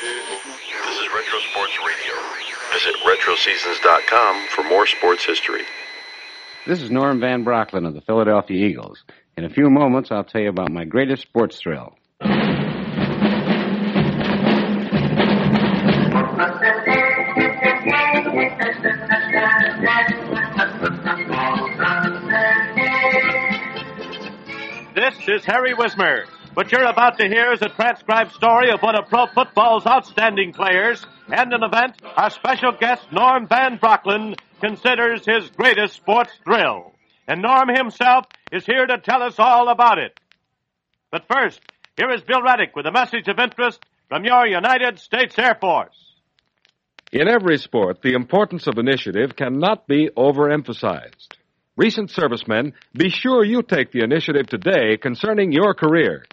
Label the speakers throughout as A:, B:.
A: This is Retro Sports Radio. Visit RetroSeasons.com for more sports history.
B: This is Norm Van Brocklin of the Philadelphia Eagles. In a few moments, I'll tell you about my greatest sports thrill.
C: This is Harry Wismer. What you're about to hear is a transcribed story of one of pro football's outstanding players and an event our special guest, Norm Van Brocklin, considers his greatest sports thrill. And Norm himself is here to tell us all about it. But first, here is Bill Reddick with a message of interest from your United States Air Force.
D: In every sport, the importance of initiative cannot be overemphasized. Recent servicemen, be sure you take the initiative today concerning your career.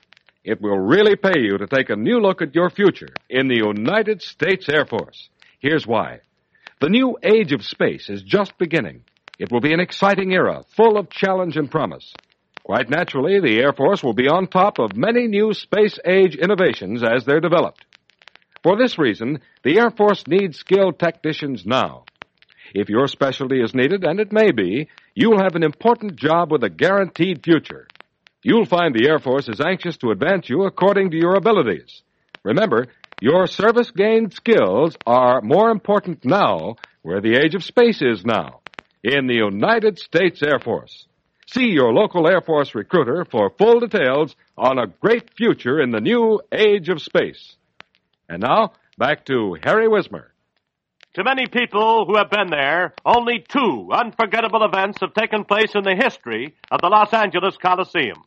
D: It will really pay you to take a new look at your future in the United States Air Force. Here's why. The new age of space is just beginning. It will be an exciting era, full of challenge and promise. Quite naturally, the Air Force will be on top of many new space age innovations as they're developed. For this reason, the Air Force needs skilled technicians now. If your specialty is needed, and it may be, you'll have an important job with a guaranteed future. You'll find the Air Force is anxious to advance you according to your abilities. Remember, your service gained skills are more important now where the age of space is now in the United States Air Force. See your local Air Force recruiter for full details on a great future in the new age of space. And now, back to Harry Wismer.
C: To many people who have been there, only two unforgettable events have taken place in the history of the Los Angeles Coliseum.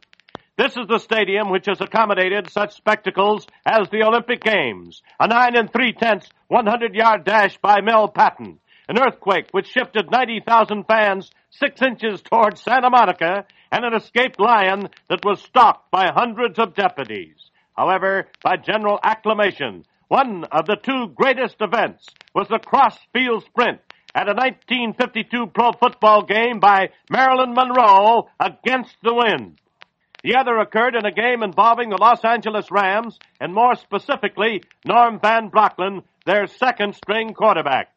C: This is the stadium which has accommodated such spectacles as the Olympic Games, a nine and three tenths 100 yard dash by Mel Patton, an earthquake which shifted 90,000 fans six inches towards Santa Monica, and an escaped lion that was stalked by hundreds of deputies. However, by general acclamation, one of the two greatest events was the cross-field sprint at a 1952 pro football game by Marilyn Monroe against the wind. The other occurred in a game involving the Los Angeles Rams, and more specifically, Norm Van Brocklin, their second string quarterback.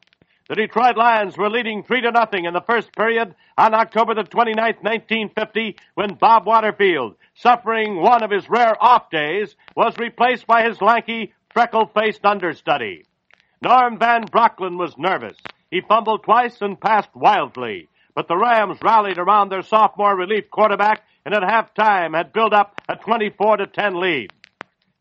C: The Detroit Lions were leading three to nothing in the first period on October the 29th, 1950, when Bob Waterfield, suffering one of his rare off days, was replaced by his lanky, freckle-faced understudy. Norm Van Brocklin was nervous. He fumbled twice and passed wildly. But the Rams rallied around their sophomore relief quarterback and at halftime had built up a 24 to 10 lead.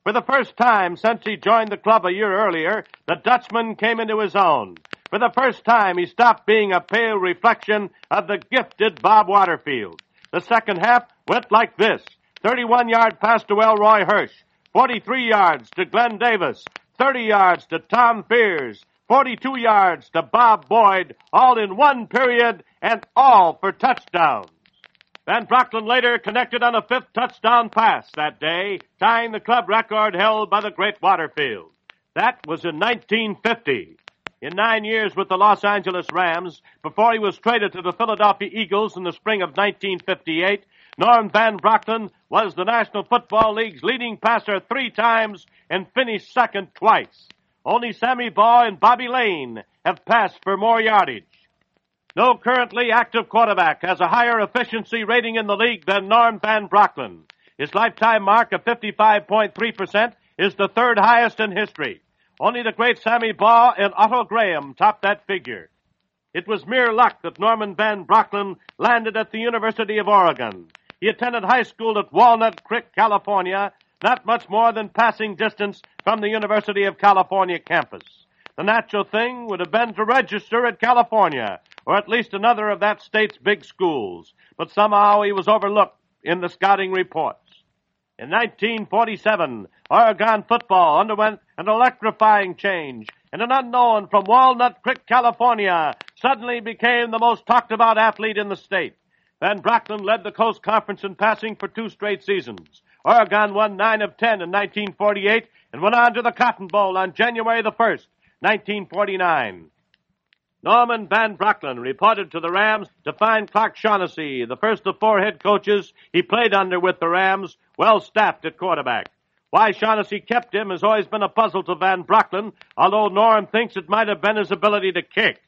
C: For the first time since he joined the club a year earlier, the Dutchman came into his own. For the first time, he stopped being a pale reflection of the gifted Bob Waterfield. The second half went like this. 31 yard pass to Elroy Hirsch. 43 yards to Glenn Davis. 30 yards to Tom Fears. 42 yards to Bob Boyd, all in one period and all for touchdowns. Van Brocklin later connected on a fifth touchdown pass that day, tying the club record held by the great Waterfield. That was in 1950. In nine years with the Los Angeles Rams, before he was traded to the Philadelphia Eagles in the spring of 1958, Norm Van Brocklin was the National Football League's leading passer three times and finished second twice. Only Sammy Baugh and Bobby Layne have passed for more yardage. No currently active quarterback has a higher efficiency rating in the league than Norm Van Brocklin. His lifetime mark of 55.3% is the third highest in history. Only the great Sammy Baugh and Otto Graham topped that figure. It was mere luck that Norman Van Brocklin landed at the University of Oregon. He attended high school at Walnut Creek, California, not much more than passing distance from the University of California campus. The natural thing would have been to register at California, or at least another of that state's big schools, but somehow he was overlooked in the scouting reports. In 1947, Oregon football underwent an electrifying change, and an unknown from Walnut Creek, California, suddenly became the most talked about athlete in the state. Van Brocklin led the Coast Conference in passing for two straight seasons. Oregon won 9 of 10 in 1948 and went on to the Cotton Bowl on January the 1st, 1949. Norman Van Brocklin reported to the Rams to find Clark Shaughnessy, the first of four head coaches he played under with the Rams, well staffed at quarterback. Why Shaughnessy kept him has always been a puzzle to Van Brocklin, although Norm thinks it might have been his ability to kick.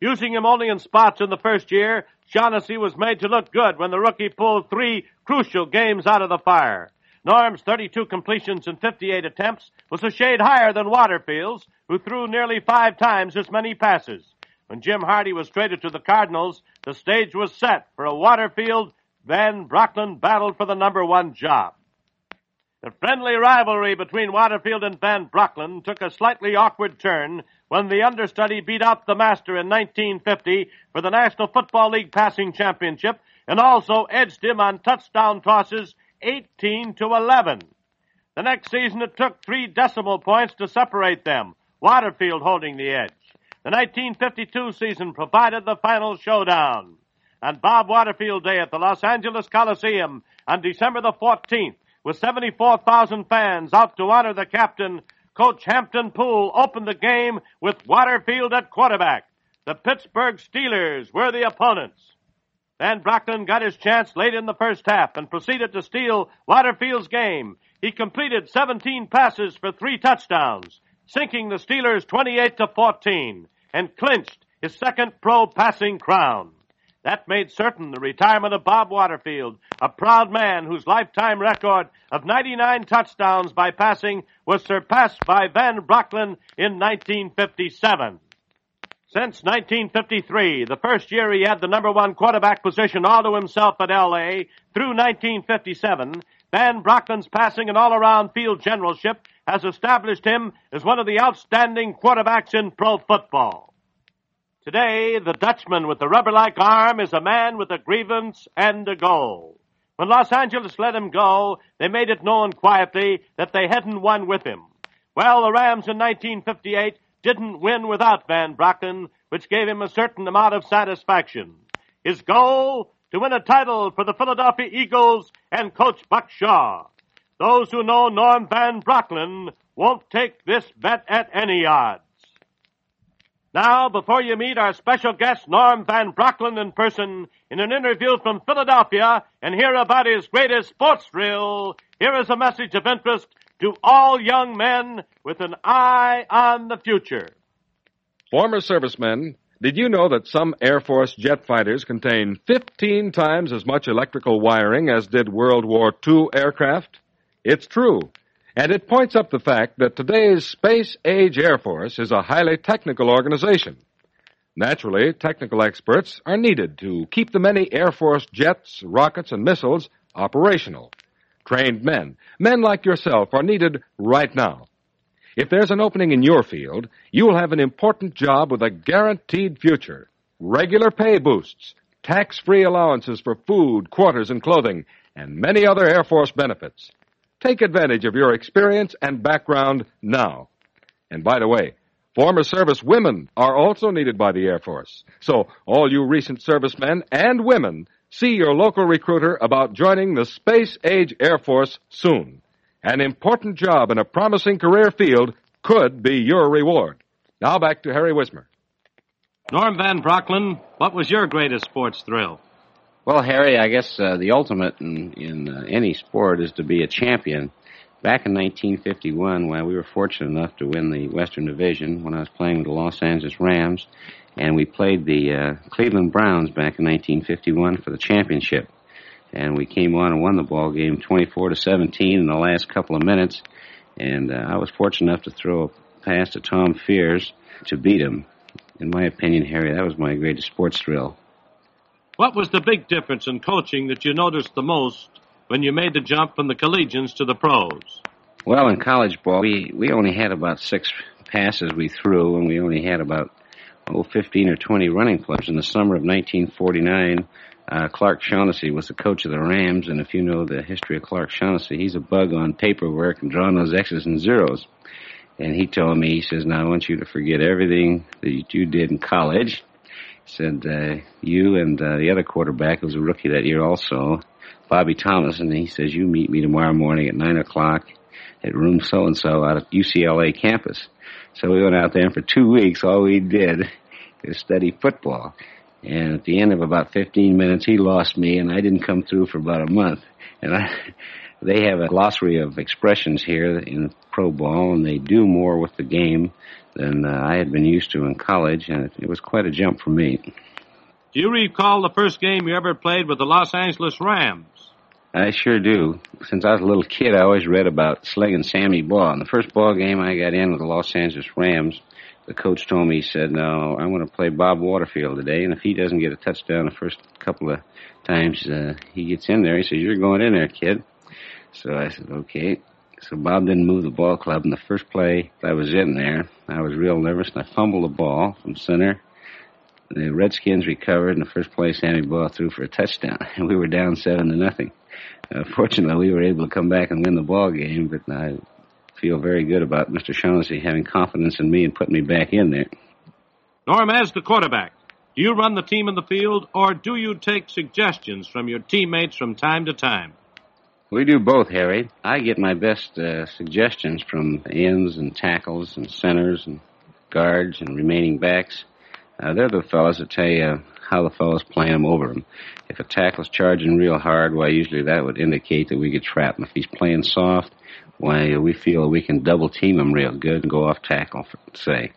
C: Using him only in spots in the first year, Shaughnessy was made to look good when the rookie pulled three crucial games out of the fire. Norm's 32 completions and 58 attempts was a shade higher than Waterfield's, who threw nearly five times as many passes. When Jim Hardy was traded to the Cardinals, the stage was set for a Waterfield Van Brocklin battle for the number one job. The friendly rivalry between Waterfield and Van Brocklin took a slightly awkward turn when the understudy beat out the master in 1950 for the National Football League passing championship and also edged him on touchdown tosses 18 to 11. The next season it took three decimal points to separate them, Waterfield holding the edge. The 1952 season provided the final showdown. And Bob Waterfield Day at the Los Angeles Coliseum on December the 14th with 74,000 fans out to honor the captain, Coach Hampton Pool opened the game with Waterfield at quarterback. The Pittsburgh Steelers were the opponents. Van Brocklin got his chance late in the first half and proceeded to steal Waterfield's game. He completed 17 passes for three touchdowns, sinking the Steelers 28 to 14 and clinched his second pro passing crown. That made certain the retirement of Bob Waterfield, a proud man whose lifetime record of 99 touchdowns by passing was surpassed by Van Brocklin in 1957. Since 1953, the first year he had the number one quarterback position all to himself at LA, through 1957, Van Brocklin's passing and all-around field generalship has established him as one of the outstanding quarterbacks in pro football. Today, the Dutchman with the rubber-like arm is a man with a grievance and a goal. When Los Angeles let him go, they made it known quietly that they hadn't won with him. Well, the Rams in 1958 didn't win without Van Brocklin, which gave him a certain amount of satisfaction. His goal? To win a title for the Philadelphia Eagles and Coach Buck Shaw. Those who know Norm Van Brocklin won't take this bet at any odds. Now, before you meet our special guest, Norm Van Brocklin, in person, in an interview from Philadelphia, and hear about his greatest sports thrill, here is a message of interest to all young men with an eye on the future.
D: Former servicemen, did you know that some Air Force jet fighters contain 15 times as much electrical wiring as did World War II aircraft? It's true. And it points up the fact that today's space age Air Force is a highly technical organization. Naturally, technical experts are needed to keep the many Air Force jets, rockets, and missiles operational. Trained men, men like yourself, are needed right now. If there's an opening in your field, you will have an important job with a guaranteed future. Regular pay boosts, tax free allowances for food, quarters, and clothing, and many other Air Force benefits. Take advantage of your experience and background now. And by the way, former service women are also needed by the Air Force. So, all you recent servicemen and women, see your local recruiter about joining the Space Age Air Force soon. An important job in a promising career field could be your reward. Now back to Harry Wismer.
C: Norm Van Brocklin, what was your greatest sports thrill?
B: Well, Harry, I guess uh, the ultimate in, in uh, any sport is to be a champion. Back in 1951, when we were fortunate enough to win the Western Division, when I was playing with the Los Angeles Rams, and we played the uh, Cleveland Browns back in 1951 for the championship, and we came on and won the ball game 24 to 17 in the last couple of minutes, and uh, I was fortunate enough to throw a pass to Tom Fears to beat him. In my opinion, Harry, that was my greatest sports thrill.
C: What was the big difference in coaching that you noticed the most when you made the jump from the collegians to the pros?
B: Well, in college ball, we, we only had about six passes we threw, and we only had about, oh, 15 or 20 running plays. In the summer of 1949, uh, Clark Shaughnessy was the coach of the Rams, and if you know the history of Clark Shaughnessy, he's a bug on paperwork and drawing those X's and zeros. And he told me, he says, now I want you to forget everything that you did in college said uh, you and uh, the other quarterback who was a rookie that year also, Bobby Thomas, and he says you meet me tomorrow morning at nine o'clock at room so and so out at UCLA campus. So we went out there and for two weeks all we did is study football. And at the end of about 15 minutes, he lost me, and I didn't come through for about a month. And I, they have a glossary of expressions here in pro ball, and they do more with the game than uh, I had been used to in college, and it, it was quite a jump for me.
C: Do you recall the first game you ever played with the Los Angeles Rams?
B: I sure do. Since I was a little kid, I always read about slinging Sammy Baugh. And the first ball game I got in with the Los Angeles Rams, the coach told me, he said, no, I'm going to play Bob Waterfield today, and if he doesn't get a touchdown the first couple of times uh, he gets in there, he says, you're going in there, kid. So I said, okay. So Bob didn't move the ball club, and the first play I was in there, I was real nervous, and I fumbled the ball from center. The Redskins recovered, and the first play Sammy Baugh threw for a touchdown, and we were down seven to nothing. Uh, fortunately, we were able to come back and win the ball game, but I feel very good about Mr. Shaughnessy having confidence in me and putting me back in there.
C: Norm, as the quarterback, do you run the team in the field, or do you take suggestions from your teammates from time to time?
B: We do both, Harry. I get my best uh, suggestions from ends and tackles and centers and guards and remaining backs. Uh, they're the fellows that tell you how the fellows playing them over him. If a tackle's charging real hard, why usually that would indicate that we get trapped. And if he's playing soft, why we feel we can double team him real good and go off tackle, for, say.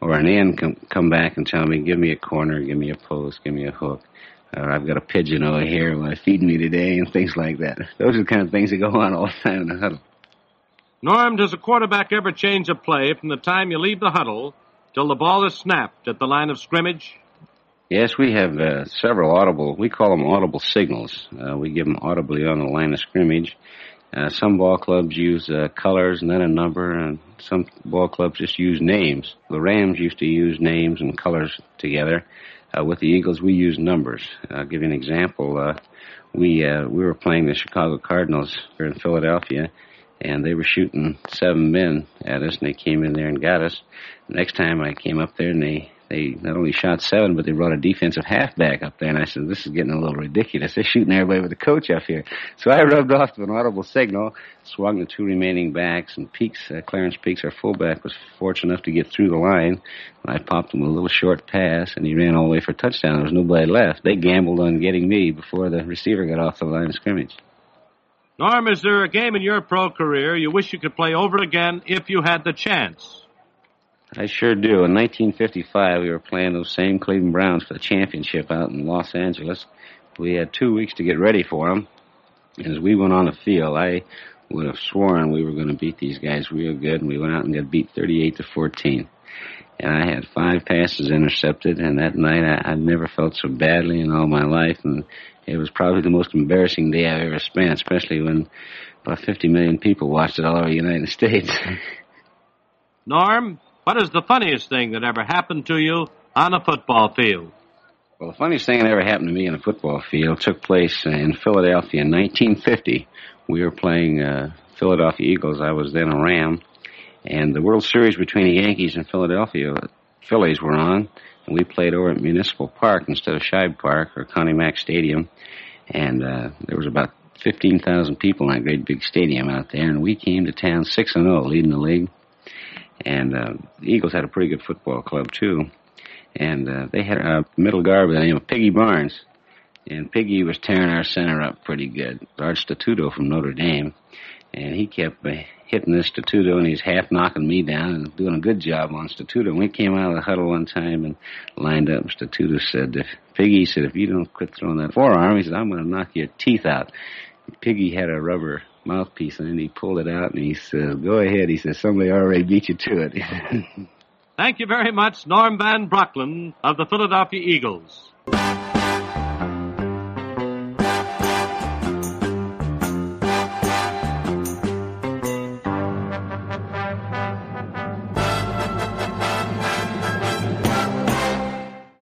B: Or an end come come back and tell me, give me a corner, give me a post, give me a hook. Or I've got a pigeon over here want feeding me today and things like that. Those are the kind of things that go on all the time in the huddle.
C: Norm, does a quarterback ever change a play from the time you leave the huddle till the ball is snapped at the line of scrimmage?
B: Yes, we have uh, several audible. We call them audible signals. Uh, we give them audibly on the line of scrimmage. Uh, some ball clubs use uh, colors and then a number, and some ball clubs just use names. The Rams used to use names and colors together. Uh, with the Eagles, we use numbers. I'll give you an example. Uh, we we were playing the Chicago Cardinals here in Philadelphia, and they were shooting seven men at us, and they came in there and got us. Next time I came up there, and they they not only shot seven, but they brought a defensive halfback up there, and I said, "This is getting a little ridiculous. They're shooting everybody with the coach up here." So I rubbed off an audible signal, swung the two remaining backs, and Peaks, uh, Clarence Peaks, our fullback, was fortunate enough to get through the line. I popped him a little short pass, and he ran all the way for a touchdown. There was nobody left. They gambled on getting me before the receiver got off the line of scrimmage.
C: Norm, is there a game in your pro career you wish you could play over again if you had the chance?
B: I sure do. In 1955, we were playing those same Cleveland Browns for the championship out in Los Angeles. We had two weeks to get ready for them. As we went on the field, I would have sworn we were going to beat these guys real good, and we went out and got beat 38 to 14. And I had five passes intercepted, and that night I, I never felt so badly in all my life, and it was probably the most embarrassing day I've ever spent, especially when about 50 million people watched it all over the United States.
C: Norm, what is the funniest thing that ever happened to you on a football field?
B: Well, the funniest thing that ever happened to me on a football field took place in Philadelphia in 1950. We were playing uh, Philadelphia Eagles. I was then a Ram, and the World Series between the Yankees and Philadelphia Phillies were on, and we played over at Municipal Park instead of Shibe Park or Connie Mack Stadium, and uh, there was about 15,000 people in that great big stadium out there, and we came to town 6 and 0, leading the league. And uh, the Eagles had a pretty good football club too, and uh, they had a middle guard by the name of Piggy Barnes, and Piggy was tearing our center up pretty good. Art Statuto from Notre Dame, and he kept hitting this Statuto, and he's half knocking me down and doing a good job on Statuto. And we came out of the huddle one time and lined up. And Statuto said, if, "Piggy said, if you don't quit throwing that forearm, he said, I'm going to knock your teeth out." Piggy had a rubber mouthpiece and then he pulled it out and he says, Go ahead. He says, Somebody already beat you to it.
C: Thank you very much, Norm Van Brocklin of the Philadelphia Eagles.